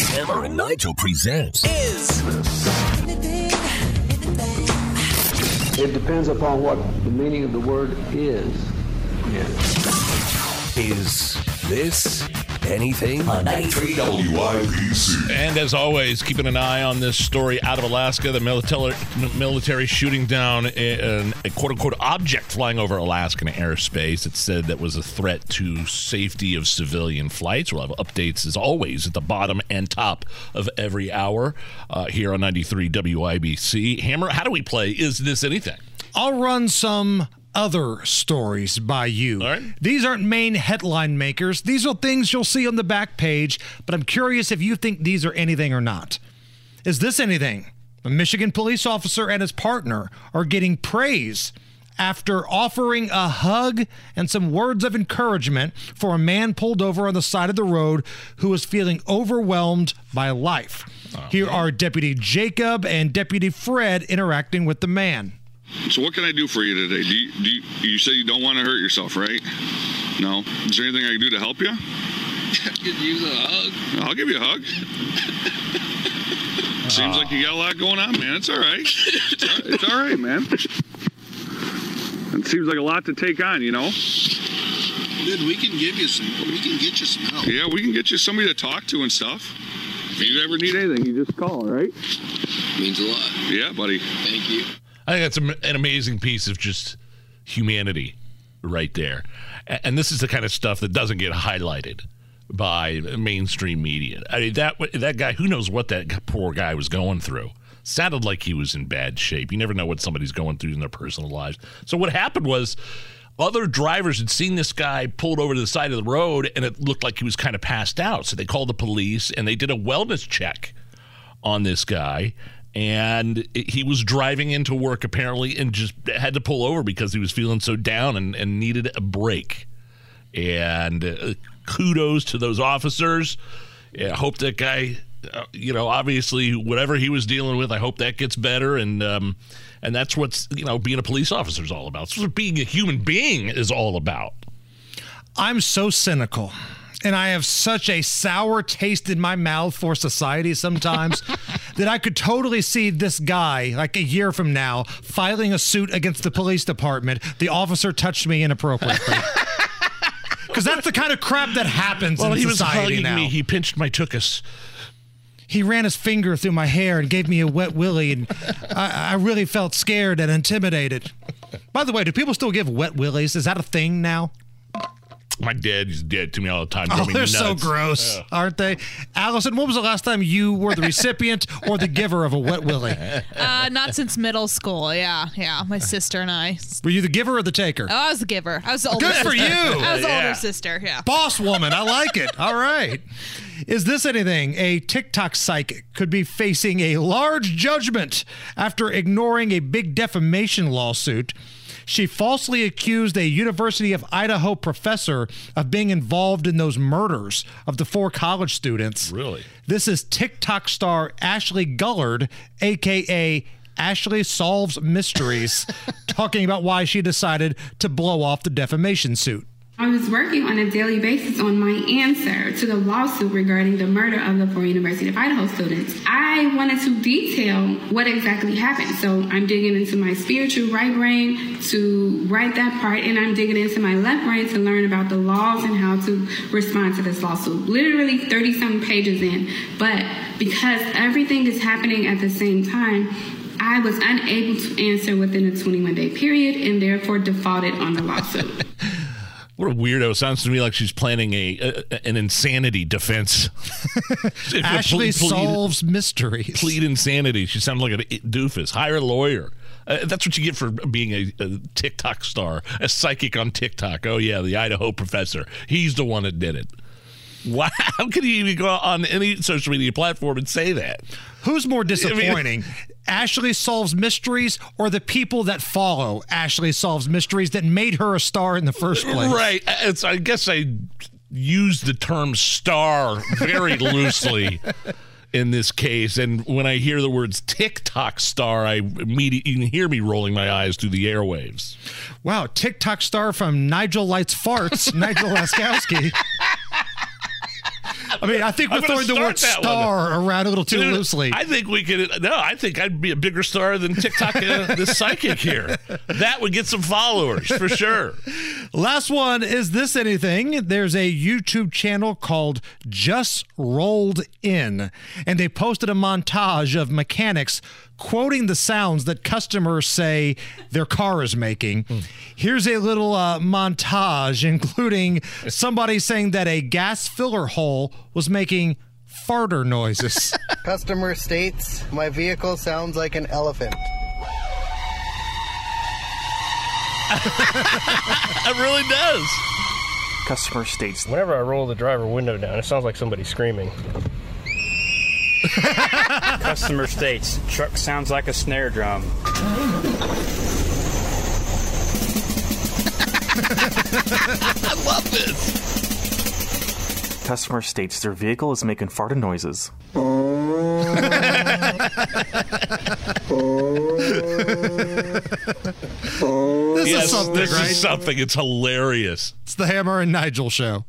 Hammer and Nigel presents is It depends upon what the meaning of the word is. is this anything? on 93 WIBC. And as always, keeping an eye on this story out of Alaska, the military military shooting down a, a quote unquote object flying over Alaskan airspace. It said that was a threat to safety of civilian flights. We'll have updates as always at the bottom and top of every hour uh, here on 93 WIBC. Hammer, how do we play? Is this anything? I'll run some other stories by you. Right. These aren't main headline makers. These are things you'll see on the back page, but I'm curious if you think these are anything or not. Is this anything? A Michigan police officer and his partner are getting praise after offering a hug and some words of encouragement for a man pulled over on the side of the road who was feeling overwhelmed by life. Here are Deputy Jacob and Deputy Fred interacting with the man. So what can I do for you today? Do you, do you, you say you don't want to hurt yourself, right? No. Is there anything I can do to help you? could use a hug. I'll give you a hug. Seems like you got a lot going on, man. It's all right. It's all, it's all right, man. It seems like a lot to take on, you know. Dude, we can give you some. We can get you some help. Yeah, we can get you somebody to talk to and stuff. If you ever need anything, you just call, right? Means a lot. Yeah, buddy. Thank you. I think that's an amazing piece of just humanity right there. And this is the kind of stuff that doesn't get highlighted by mainstream media. I mean, that that guy, who knows what that poor guy was going through? Sounded like he was in bad shape. You never know what somebody's going through in their personal lives. So what happened was other drivers had seen this guy pulled over to the side of the road and it looked like he was kind of passed out. So they called the police and they did a wellness check on this guy and he was driving into work apparently and just had to pull over because he was feeling so down and, and needed a break. And uh, kudos to those officers. Yeah, I hope that guy uh, you know obviously whatever he was dealing with i hope that gets better. And um, and that's what's you know being a police officer is all about. It's what being a human being is all about. I'm so cynical. And I have such a sour taste in my mouth for society sometimes that I could totally see this guy, like a year from now, filing a suit against the police department. The officer touched me inappropriately. Because that's the kind of crap that happens well in he was hugging now. me he pinched my tuchus He ran his finger through my hair and gave me a wet willy, and I, I really felt scared and intimidated. By the way, do people still give wet willies? Is that a thing now? My dad is dead to me all the time Oh, they're so nuts. gross, aren't they? Allison, when was the last time you were the recipient or the giver of a wet willy? Uh, not since middle school. Yeah, yeah. My sister and I. Were you the giver or the taker? Oh, I was the giver. I was the older Good for you. I was the Yeah. older sister. Yeah. Boss woman, I like it. All right. Is this anything? A TikTok psychic could be facing a large judgment after ignoring a big defamation lawsuit. She falsely accused a University of Idaho professor of being involved in those murders of the four college students. Really? This is TikTok star Ashley Guillard, aka Ashley Solves Mysteries, talking about why she decided to blow off the defamation suit. I was working on a daily basis on my answer to the lawsuit regarding the murder of the four University of Idaho students. I wanted to detail what exactly happened. So I'm digging into my spiritual right brain to write that part, and I'm digging into my left brain to learn about the laws and how to respond to this lawsuit. Literally 30 something pages in. But because everything is happening at the same time, I was unable to answer within a 21 day period and therefore defaulted on the lawsuit. What a weirdo! Sounds to me like she's planning a, a an insanity defense. Ashley Plead- plead- solves mysteries. plead insanity. She sounds like a doofus. Hire a lawyer. Uh, that's what you get for being a, a TikTok star, a psychic on TikTok. Oh yeah, the Idaho professor. He's the one that did it. Wow, how could you even go on any social media platform and say that? Who's more disappointing? Ashley solves mysteries or the people that follow Ashley solves mysteries that made her a star in the first place? Right. It's, I guess I use the term star very loosely in this case. And when I hear the words TikTok star, I immediately you can hear me rolling my eyes through the airwaves. Wow, TikTok star from Nigel Lights Farts, Nigel Laskowski. I mean, I think we're throwing the word that one. star around a little too Dude, loosely. I think we could. No, I think I'd be a bigger star than TikTok, uh, the psychic here. That would get some followers for sure. Last one is this anything? There's a YouTube channel called Just Rolled In, and they posted a montage of mechanics quoting the sounds that customers say their car is making. Here's a little uh, montage, including somebody saying that a gas filler hole was making farter noises. Customer states, my vehicle sounds like an elephant. It really does. Customer states, whenever I roll the driver window down, it sounds like somebody screaming. Customer states, truck sounds like a snare drum. I love this. Customer states their vehicle is making farted noises. This yes, is something, this right? is something. It's hilarious. It's the Hammer and Nigel show.